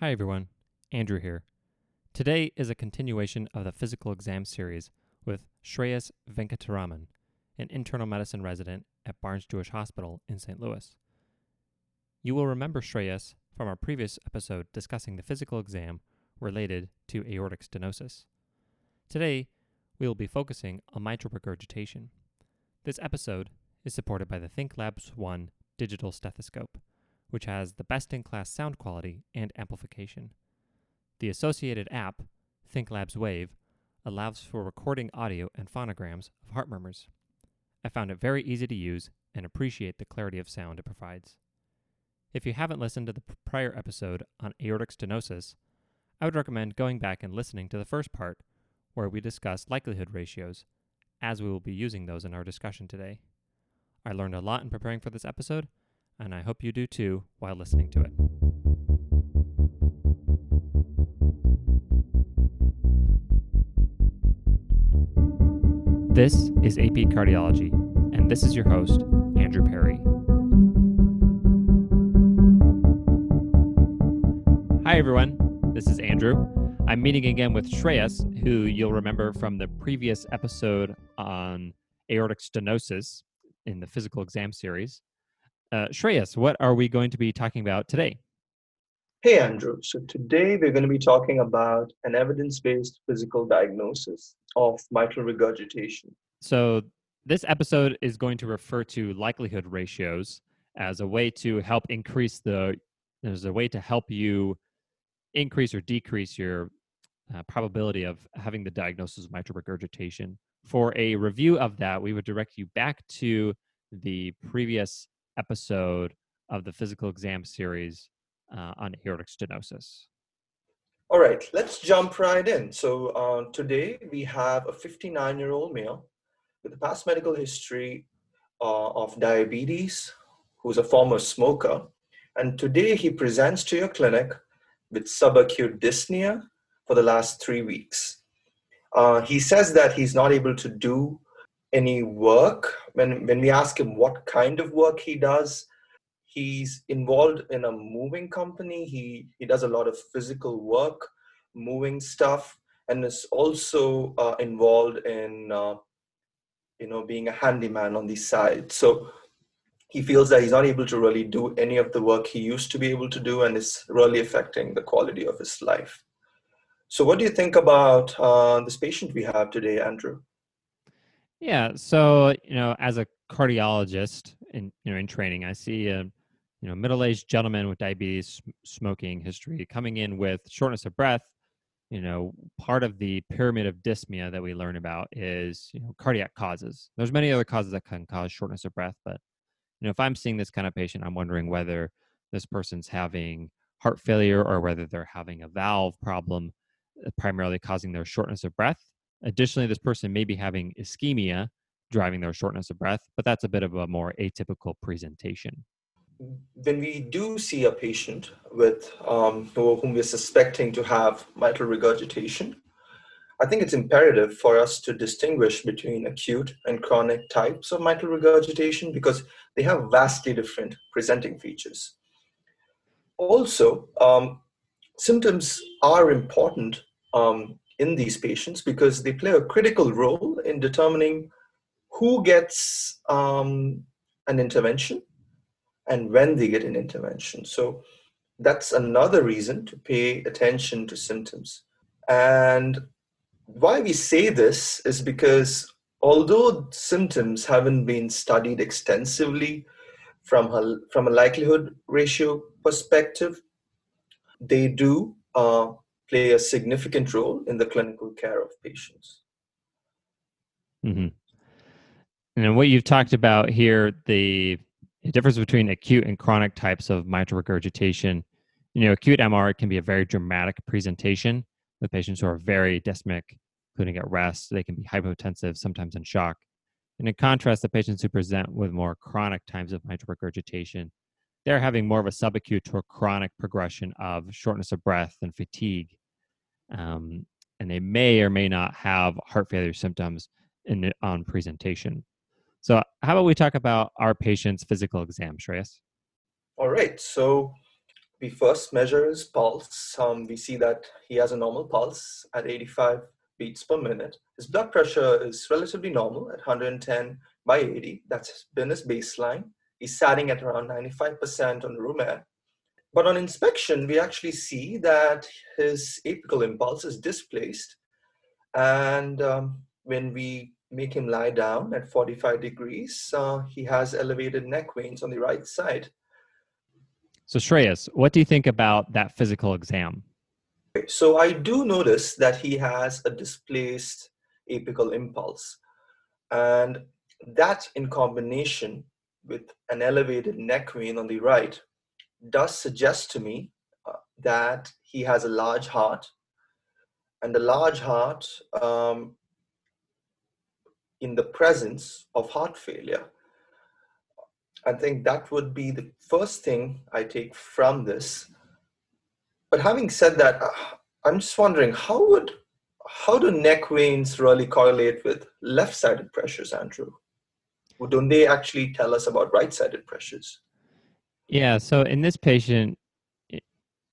Hi everyone, Andrew here. Today is a continuation of the physical exam series with Shreyas Venkataraman, an internal medicine resident at Barnes Jewish Hospital in St. Louis. You will remember Shreyas from our previous episode discussing the physical exam related to aortic stenosis. Today, we will be focusing on mitral regurgitation. This episode is supported by the ThinkLabs 1 digital stethoscope which has the best in class sound quality and amplification. The associated app, ThinkLabs Wave, allows for recording audio and phonograms of heart murmurs. I found it very easy to use and appreciate the clarity of sound it provides. If you haven't listened to the prior episode on aortic stenosis, I would recommend going back and listening to the first part, where we discuss likelihood ratios, as we will be using those in our discussion today. I learned a lot in preparing for this episode, and I hope you do too while listening to it. This is AP Cardiology, and this is your host, Andrew Perry. Hi, everyone. This is Andrew. I'm meeting again with Shreyas, who you'll remember from the previous episode on aortic stenosis in the physical exam series. Uh, Shreyas, what are we going to be talking about today? Hey, Andrew. So today we're going to be talking about an evidence-based physical diagnosis of mitral regurgitation. So this episode is going to refer to likelihood ratios as a way to help increase the, there's a way to help you increase or decrease your uh, probability of having the diagnosis of mitral regurgitation. For a review of that, we would direct you back to the previous episode of the physical exam series uh, on aortic stenosis. All right, let's jump right in. So uh, today we have a 59 year old male with a past medical history uh, of diabetes, who's a former smoker. And today he presents to your clinic with subacute dyspnea for the last three weeks. Uh, he says that he's not able to do any work. When, when we ask him what kind of work he does, he's involved in a moving company. He, he does a lot of physical work, moving stuff, and is also uh, involved in, uh, you know, being a handyman on the side. So he feels that he's not able to really do any of the work he used to be able to do and is really affecting the quality of his life. So what do you think about uh, this patient we have today, Andrew? Yeah. So, you know, as a cardiologist in, you know, in training, I see a, you know, middle-aged gentleman with diabetes, smoking history coming in with shortness of breath. You know, part of the pyramid of dyspnea that we learn about is, you know, cardiac causes. There's many other causes that can cause shortness of breath, but you know, if I'm seeing this kind of patient, I'm wondering whether this person's having heart failure or whether they're having a valve problem, uh, primarily causing their shortness of breath Additionally, this person may be having ischemia driving their shortness of breath, but that's a bit of a more atypical presentation. When we do see a patient with um, whom we're suspecting to have mitral regurgitation, I think it's imperative for us to distinguish between acute and chronic types of mitral regurgitation because they have vastly different presenting features. Also, um, symptoms are important um, in these patients because they play a critical role in determining who gets um, an intervention and when they get an intervention. So that's another reason to pay attention to symptoms. And why we say this is because although symptoms haven't been studied extensively from a, from a likelihood ratio perspective, they do uh, play a significant role in the clinical care of patients. Mm-hmm. And what you've talked about here, the difference between acute and chronic types of mitral regurgitation. You know, acute MR can be a very dramatic presentation with patients who are very dyspneic, including at rest. They can be hypotensive, sometimes in shock. And in contrast, the patients who present with more chronic types of mitral regurgitation, they're having more of a subacute to a chronic progression of shortness of breath and fatigue um, and they may or may not have heart failure symptoms in on presentation. So, how about we talk about our patient's physical exam, Shreyas? All right. So, we first measure his pulse. Um, we see that he has a normal pulse at 85 beats per minute. His blood pressure is relatively normal at 110 by 80. That's been his baseline. He's sitting at around 95% on room air. But on inspection, we actually see that his apical impulse is displaced. And um, when we make him lie down at 45 degrees, uh, he has elevated neck veins on the right side. So, Shreyas, what do you think about that physical exam? So, I do notice that he has a displaced apical impulse. And that, in combination with an elevated neck vein on the right, does suggest to me uh, that he has a large heart. And a large heart um, in the presence of heart failure. I think that would be the first thing I take from this. But having said that, uh, I'm just wondering how would how do neck veins really correlate with left-sided pressures, Andrew? Or Don't they actually tell us about right-sided pressures? Yeah. So in this patient,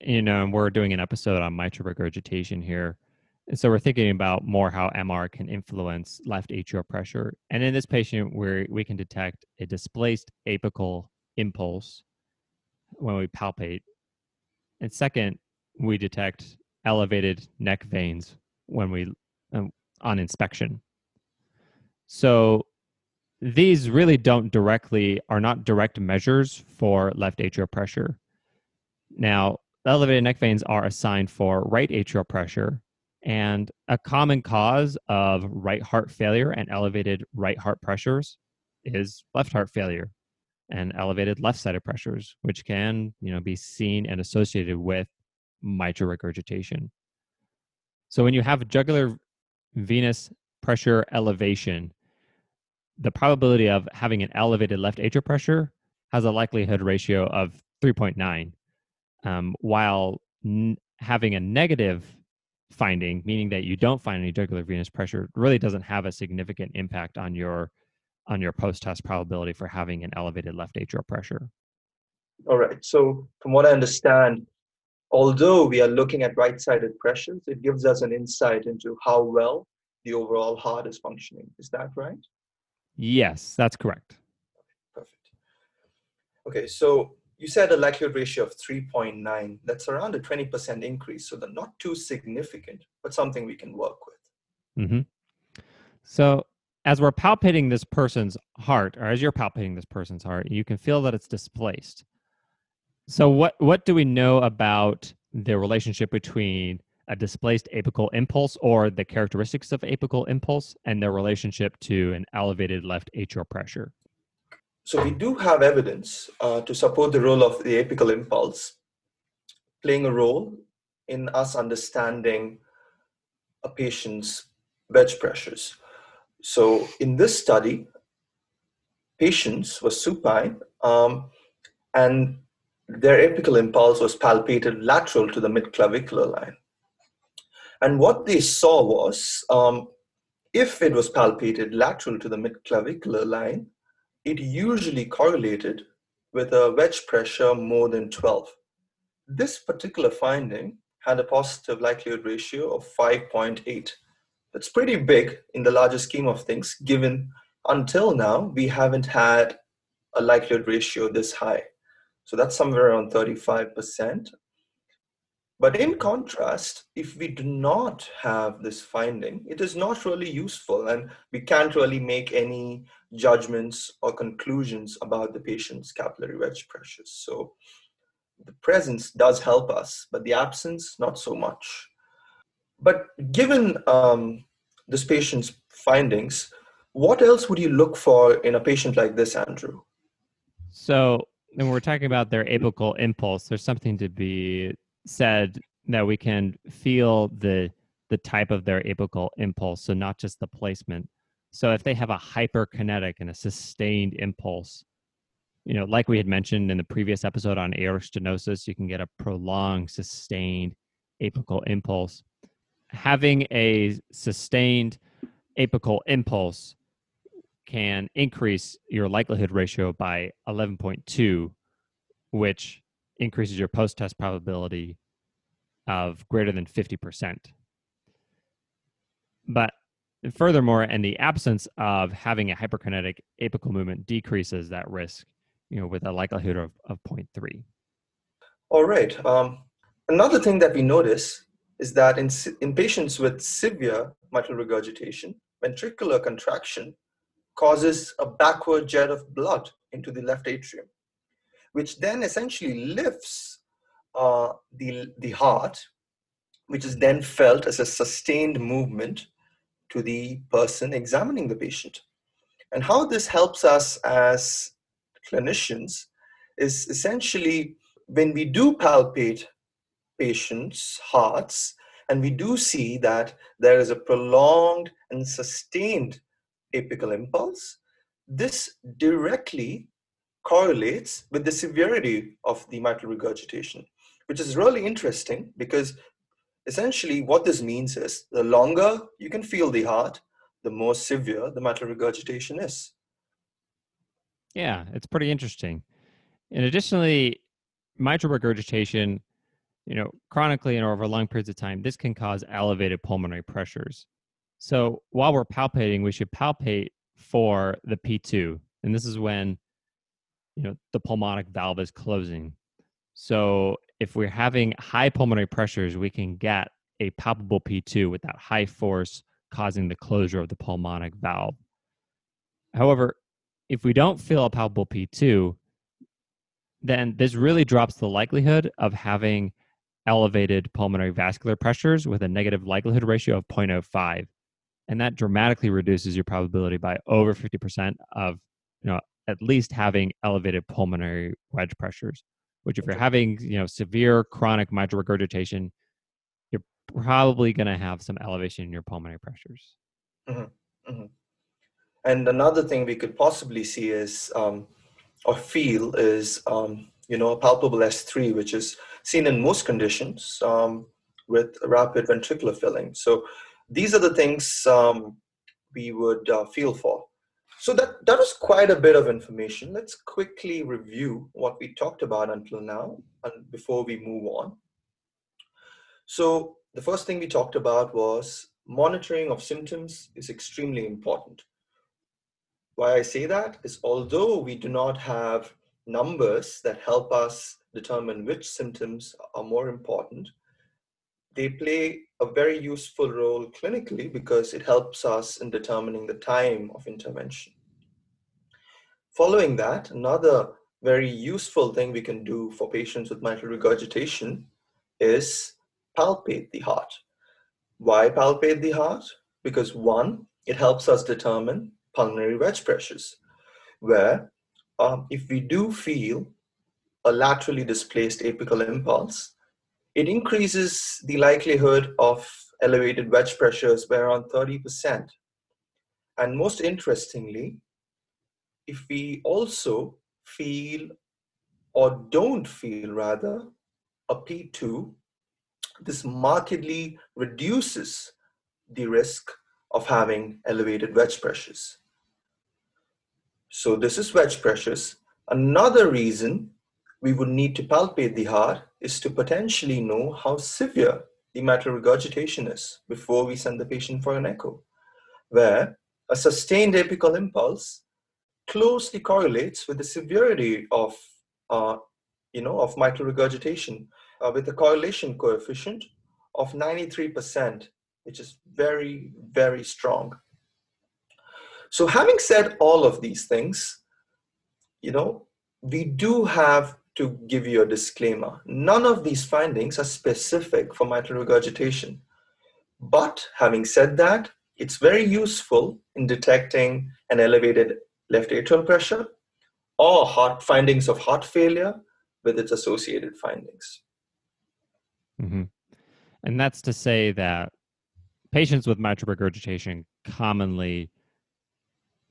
you know, and we're doing an episode on mitral regurgitation here. And so we're thinking about more how MR can influence left atrial pressure. And in this patient, where we can detect a displaced apical impulse when we palpate. And second, we detect elevated neck veins when we um, on inspection. So these really don't directly are not direct measures for left atrial pressure. Now, elevated neck veins are assigned for right atrial pressure, and a common cause of right heart failure and elevated right heart pressures is left heart failure and elevated left-sided pressures, which can, you know, be seen and associated with mitral regurgitation. So when you have jugular venous pressure elevation, the probability of having an elevated left atrial pressure has a likelihood ratio of 3.9, um, while n- having a negative finding, meaning that you don't find any jugular venous pressure, really doesn't have a significant impact on your on your post-test probability for having an elevated left atrial pressure. All right. So from what I understand, although we are looking at right-sided pressures, it gives us an insight into how well the overall heart is functioning. Is that right? Yes, that's correct. Perfect. Okay, so you said a likelihood ratio of 3.9. That's around a 20% increase. So they're not too significant, but something we can work with. Mm-hmm. So as we're palpating this person's heart, or as you're palpating this person's heart, you can feel that it's displaced. So what what do we know about the relationship between a displaced apical impulse or the characteristics of apical impulse and their relationship to an elevated left atrial pressure? So we do have evidence uh, to support the role of the apical impulse playing a role in us understanding a patient's wedge pressures. So in this study, patients were supine um, and their apical impulse was palpated lateral to the midclavicular line. And what they saw was um, if it was palpated lateral to the midclavicular line, it usually correlated with a wedge pressure more than 12. This particular finding had a positive likelihood ratio of 5.8. That's pretty big in the larger scheme of things, given until now we haven't had a likelihood ratio this high. So that's somewhere around 35%. But in contrast, if we do not have this finding, it is not really useful and we can't really make any judgments or conclusions about the patient's capillary wedge pressures. So the presence does help us, but the absence, not so much. But given um, this patient's findings, what else would you look for in a patient like this, Andrew? So, when we're talking about their apical impulse, there's something to be said that we can feel the the type of their apical impulse, so not just the placement. So if they have a hyperkinetic and a sustained impulse, you know, like we had mentioned in the previous episode on aortic stenosis, you can get a prolonged, sustained apical impulse. Having a sustained apical impulse can increase your likelihood ratio by 11.2, which increases your post test probability of greater than 50%. But furthermore, in the absence of having a hyperkinetic apical movement decreases that risk, you know, with a likelihood of, of 0.3. All right. Um, another thing that we notice is that in, in patients with severe mitral regurgitation, ventricular contraction causes a backward jet of blood into the left atrium, which then essentially lifts uh, the, the heart, which is then felt as a sustained movement to the person examining the patient. And how this helps us as clinicians is essentially when we do palpate patients' hearts, and we do see that there is a prolonged and sustained apical impulse, this directly correlates with the severity of the mitral regurgitation, which is really interesting because essentially what this means is the longer you can feel the heart, the more severe the mitral regurgitation is. Yeah, it's pretty interesting. And additionally, mitral regurgitation, you know, chronically and over long periods of time, this can cause elevated pulmonary pressures. So while we're palpating, we should palpate for the P2. And this is when, you know, the pulmonic valve is closing. So if we're having high pulmonary pressures, we can get a palpable P2 with that high force causing the closure of the pulmonic valve. However, if we don't feel a palpable P2, then this really drops the likelihood of having elevated pulmonary vascular pressures with a negative likelihood ratio of 0.05 and that dramatically reduces your probability by over 50% of you know at least having elevated pulmonary wedge pressures which if you're having you know severe chronic mitral regurgitation you're probably going to have some elevation in your pulmonary pressures mm-hmm. Mm-hmm. and another thing we could possibly see is um, or feel is um, you know a palpable s3 which is seen in most conditions um, with rapid ventricular filling so these are the things um, we would uh, feel for. So that, that was quite a bit of information. Let's quickly review what we talked about until now and before we move on. So the first thing we talked about was monitoring of symptoms is extremely important. Why I say that is although we do not have numbers that help us determine which symptoms are more important, they play a very useful role clinically because it helps us in determining the time of intervention. Following that, another very useful thing we can do for patients with mitral regurgitation is palpate the heart. Why palpate the heart? Because one, it helps us determine pulmonary wedge pressures, where um, if we do feel a laterally displaced apical impulse, it increases the likelihood of elevated wedge pressures by around 30%. And most interestingly, if we also feel or don't feel rather a P2, this markedly reduces the risk of having elevated wedge pressures. So this is wedge pressures. Another reason we would need to palpate the heart is to potentially know how severe the mitral regurgitation is before we send the patient for an echo, where a sustained apical impulse closely correlates with the severity of, uh, you know, of mitral regurgitation uh, with a correlation coefficient of 93%, which is very, very strong. So having said all of these things, you know, we do have to give you a disclaimer. None of these findings are specific for mitral regurgitation. But having said that, it's very useful in detecting an elevated left atrial pressure or heart findings of heart failure with its associated findings. Mm-hmm. And that's to say that patients with mitral regurgitation commonly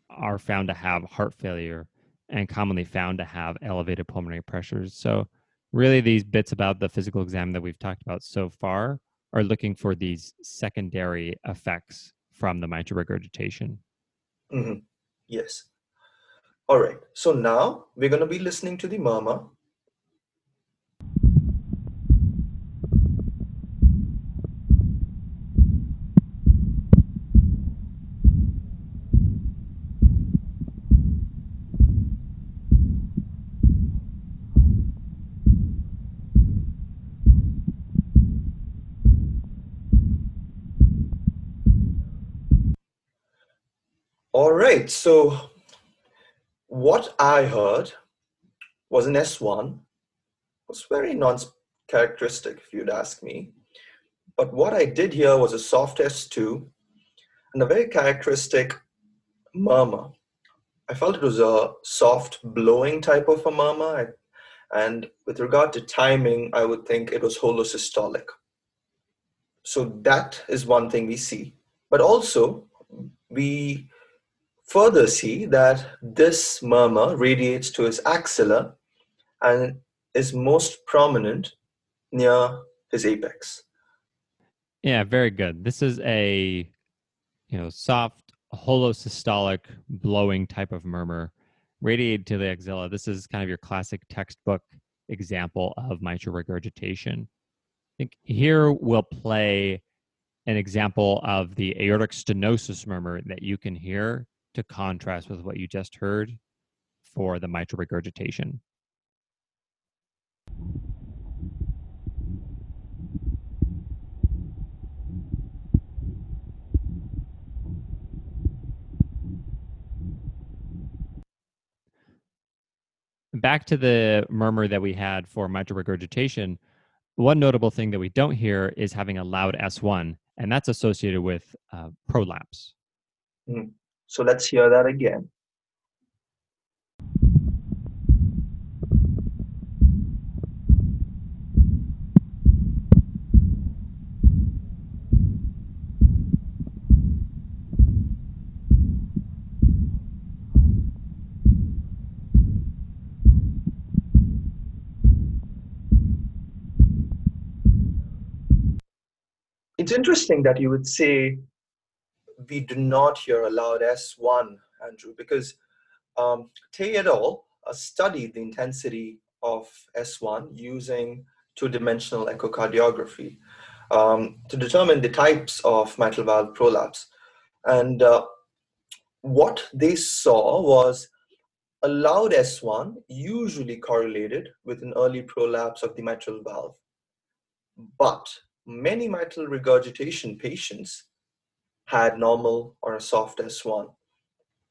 are found to have heart failure and commonly found to have elevated pulmonary pressures. So, really, these bits about the physical exam that we've talked about so far are looking for these secondary effects from the mitral regurgitation. Mm-hmm. Yes. All right. So now we're going to be listening to the murmur. All right. So what I heard was an S1. was very non-characteristic, if you'd ask me. But what I did hear was a soft S2 and a very characteristic murmur. I felt it was a soft blowing type of a murmur. And with regard to timing, I would think it was holosystolic. So that is one thing we see. But also, we further see that this murmur radiates to his axilla and is most prominent near his apex. Yeah, very good. This is a you know soft holosystolic blowing type of murmur radiated to the axilla. This is kind of your classic textbook example of mitral regurgitation. I think here we'll play an example of the aortic stenosis murmur that you can hear to contrast with what you just heard for the mitral regurgitation. Back to the murmur that we had for mitral regurgitation, one notable thing that we don't hear is having a loud S1, and that's associated with uh, prolapse. Mm. So let's hear that again. It's interesting that you would say we do not hear a loud S1, Andrew, because um, Tei et al. Uh, studied the intensity of S1 using two-dimensional echocardiography um, to determine the types of mitral valve prolapse. And uh, what they saw was a loud S1 usually correlated with an early prolapse of the mitral valve. But many mitral regurgitation patients had normal or a soft S1.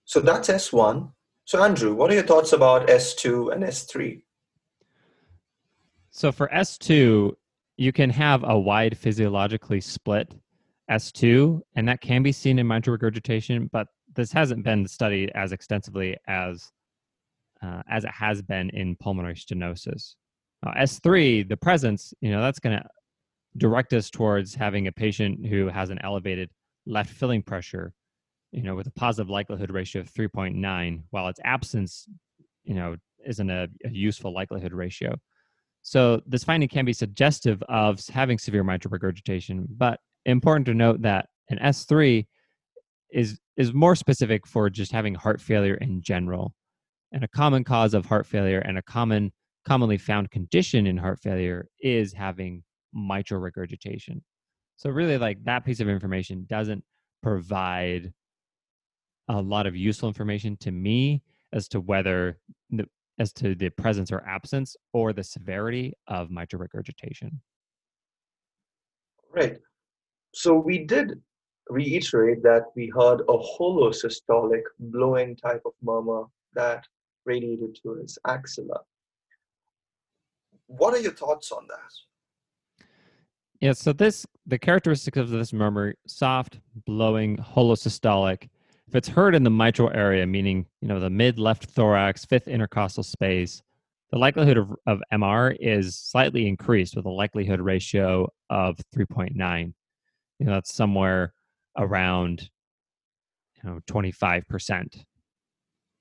So that's S1. So, Andrew, what are your thoughts about S2 and S3? So, for S2, you can have a wide physiologically split S2, and that can be seen in mitral regurgitation, but this hasn't been studied as extensively as uh, as it has been in pulmonary stenosis. Now, S3, the presence, you know, that's going to direct us towards having a patient who has an elevated left filling pressure, you know, with a positive likelihood ratio of 3.9, while its absence, you know, isn't a, a useful likelihood ratio. So this finding can be suggestive of having severe mitral regurgitation, but important to note that an S3 is is more specific for just having heart failure in general. And a common cause of heart failure and a common commonly found condition in heart failure is having mitral regurgitation. So really like that piece of information doesn't provide a lot of useful information to me as to whether the, as to the presence or absence or the severity of mitral regurgitation. Right. So we did reiterate that we heard a holosystolic blowing type of murmur that radiated to his axilla. What are your thoughts on that? Yeah, so this the characteristics of this murmur soft, blowing, holosystolic. If it's heard in the mitral area, meaning you know the mid left thorax, fifth intercostal space, the likelihood of, of MR is slightly increased with a likelihood ratio of 3.9. You know, that's somewhere around you know 25%.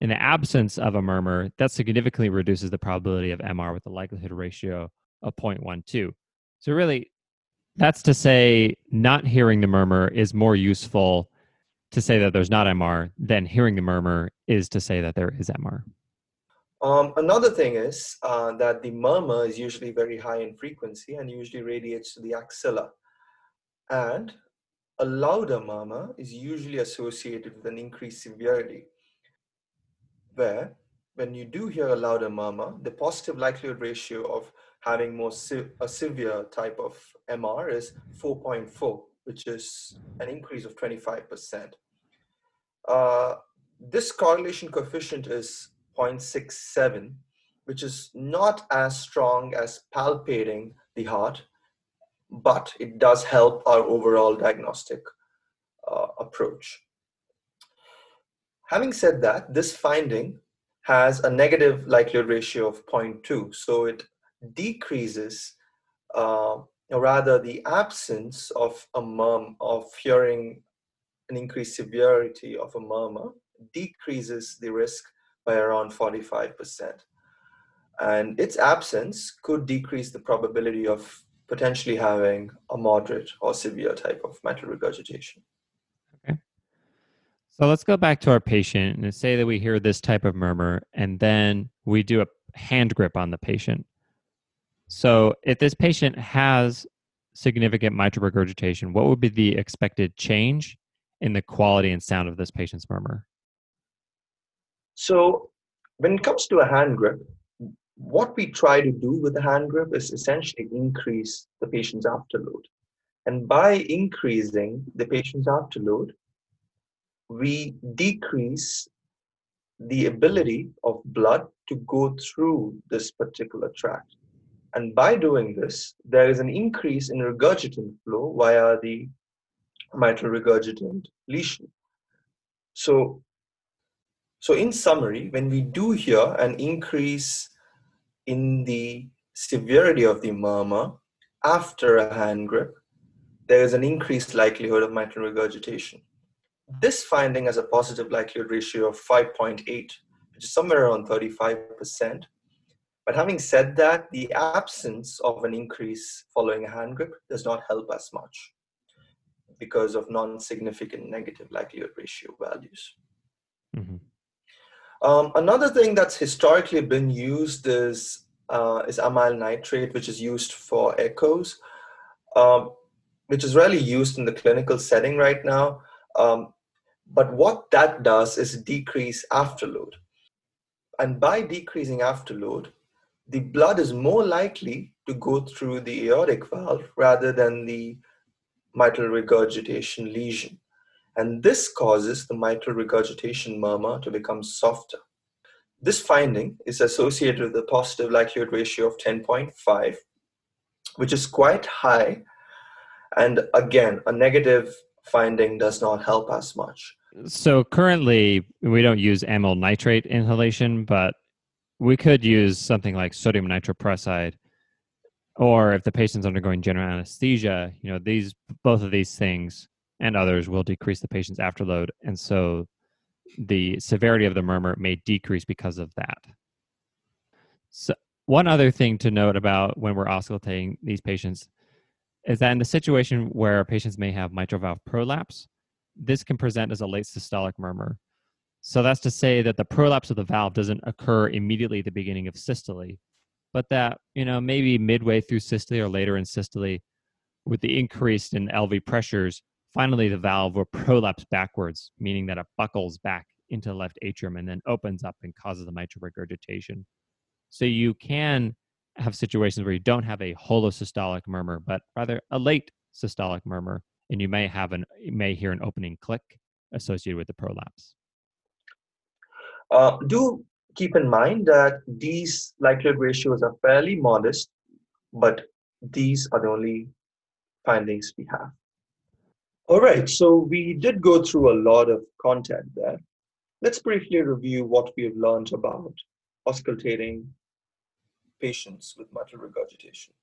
In the absence of a murmur, that significantly reduces the probability of MR with a likelihood ratio of 0.12. So really, that's to say, not hearing the murmur is more useful to say that there's not MR than hearing the murmur is to say that there is MR. Um, another thing is uh, that the murmur is usually very high in frequency and usually radiates to the axilla. And a louder murmur is usually associated with an increased severity, where when you do hear a louder murmur, the positive likelihood ratio of having more se- a severe type of MR is 4.4, which is an increase of 25%. Uh, this correlation coefficient is 0.67, which is not as strong as palpating the heart, but it does help our overall diagnostic uh, approach. Having said that, this finding has a negative likelihood ratio of 0.2, so it decreases, uh, or rather, the absence of a murmur, of hearing an increased severity of a murmur, decreases the risk by around 45%. And its absence could decrease the probability of potentially having a moderate or severe type of mitral regurgitation. Okay. So let's go back to our patient and say that we hear this type of murmur and then we do a hand grip on the patient. So if this patient has significant mitral regurgitation, what would be the expected change in the quality and sound of this patient's murmur? So when it comes to a hand grip, what we try to do with the hand grip is essentially increase the patient's afterload. And by increasing the patient's afterload, we decrease the ability of blood to go through this particular tract. And by doing this, there is an increase in regurgitant flow via the mitral regurgitant lesion. So, so in summary, when we do hear an increase in the severity of the murmur after a hand grip, there is an increased likelihood of mitral regurgitation. This finding has a positive likelihood ratio of 5.8, which is somewhere around 35%. But having said that, the absence of an increase following a hand grip does not help us much because of non-significant negative likelihood ratio values. Mm-hmm. Um, another thing that's historically been used is uh, is amyl nitrate, which is used for echoes, um, which is rarely used in the clinical setting right now. Um, but what that does is decrease afterload. And by decreasing afterload, the blood is more likely to go through the aortic valve rather than the mitral regurgitation lesion and this causes the mitral regurgitation murmur to become softer. This finding is associated with a positive likelihood ratio of 10.5, which is quite high. And again, a negative finding does not help as much. So currently, we don't use amyl nitrate inhalation, but we could use something like sodium nitroprusside or if the patient's undergoing general anesthesia you know these both of these things and others will decrease the patient's afterload. And so the severity of the murmur may decrease because of that. So, one other thing to note about when we're auscultating these patients is that in the situation where patients may have mitral valve prolapse, this can present as a late systolic murmur. So that's to say that the prolapse of the valve doesn't occur immediately at the beginning of systole, but that, you know, maybe midway through systole or later in systole, with the increase in LV pressures, Finally, the valve will prolapse backwards, meaning that it buckles back into the left atrium and then opens up and causes the mitral regurgitation. So you can have situations where you don't have a holosystolic murmur, but rather a late systolic murmur, and you may have an you may hear an opening click associated with the prolapse. Uh, do keep in mind that these likelihood ratios are fairly modest, but these are the only findings we have. All right, so we did go through a lot of content there. Let's briefly review what we have learned about auscultating patients with mitral regurgitation.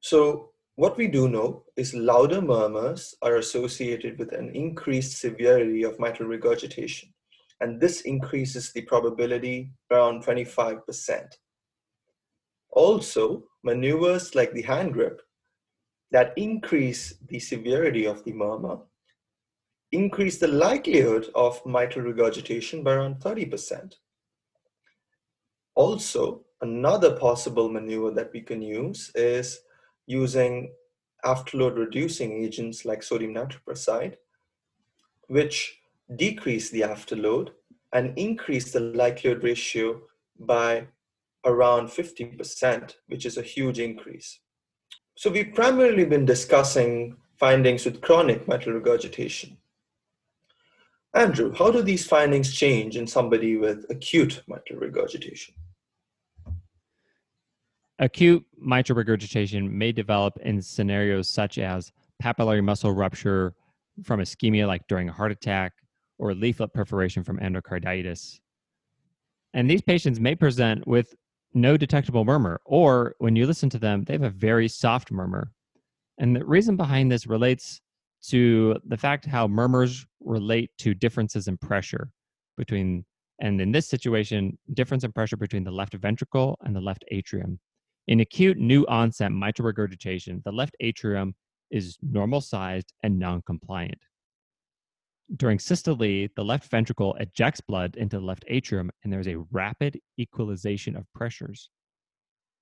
So what we do know is louder murmurs are associated with an increased severity of mitral regurgitation, and this increases the probability around 25%. Also, maneuvers like the hand grip that increase the severity of the murmur, increase the likelihood of mitral regurgitation by around 30%. Also, another possible maneuver that we can use is using afterload reducing agents like sodium nitroprusside, which decrease the afterload and increase the likelihood ratio by around 50%, which is a huge increase. So we've primarily been discussing findings with chronic mitral regurgitation. Andrew, how do these findings change in somebody with acute mitral regurgitation? Acute mitral regurgitation may develop in scenarios such as papillary muscle rupture from ischemia, like during a heart attack, or leaflet perforation from endocarditis. And these patients may present with no detectable murmur, or when you listen to them, they have a very soft murmur. And the reason behind this relates to the fact how murmurs relate to differences in pressure between, and in this situation, difference in pressure between the left ventricle and the left atrium. In acute new onset mitral regurgitation, the left atrium is normal sized and non compliant. During systole, the left ventricle ejects blood into the left atrium, and there's a rapid equalization of pressures.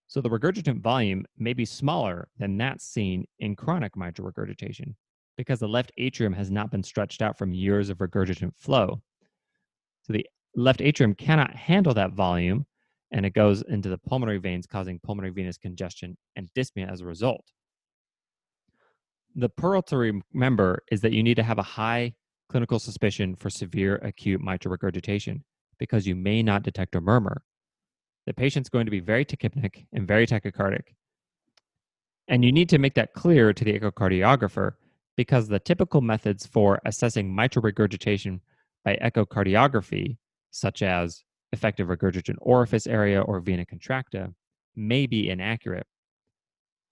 So the regurgitant volume may be smaller than that seen in chronic mitral regurgitation because the left atrium has not been stretched out from years of regurgitant flow. So the left atrium cannot handle that volume, and it goes into the pulmonary veins, causing pulmonary venous congestion and dyspnea as a result. The pearl to remember is that you need to have a high clinical suspicion for severe acute mitral regurgitation because you may not detect a murmur. The patient's going to be very tachypneic and very tachycardic. And you need to make that clear to the echocardiographer because the typical methods for assessing mitral regurgitation by echocardiography, such as effective regurgitant orifice area or vena contracta, may be inaccurate.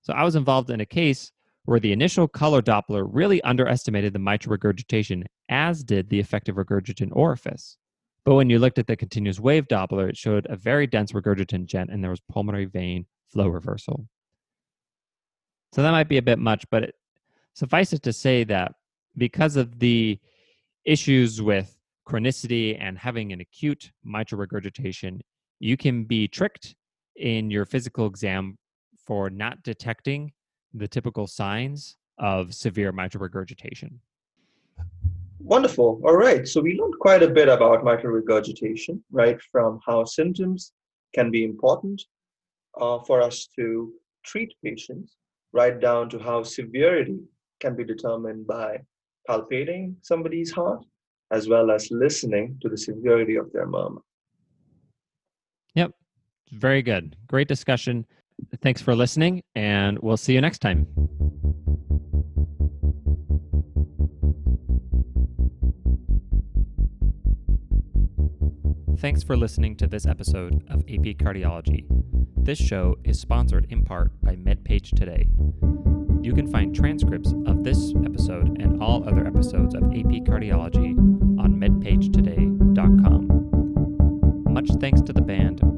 So I was involved in a case where the initial color Doppler really underestimated the mitral regurgitation, as did the effective regurgitant orifice. But when you looked at the continuous wave Doppler, it showed a very dense regurgitant jet and there was pulmonary vein flow reversal. So that might be a bit much, but it, suffice it to say that because of the issues with chronicity and having an acute mitral regurgitation, you can be tricked in your physical exam for not detecting the typical signs of severe mitral regurgitation. Wonderful. All right. So we learned quite a bit about mitral regurgitation, right? From how symptoms can be important uh, for us to treat patients, right down to how severity can be determined by palpating somebody's heart, as well as listening to the severity of their murmur. Yep. Very good. Great discussion. Thanks for listening, and we'll see you next time. Thanks for listening to this episode of AP Cardiology. This show is sponsored in part by MedPage Today. You can find transcripts of this episode and all other episodes of AP Cardiology on medpagetoday.com. Much thanks to the band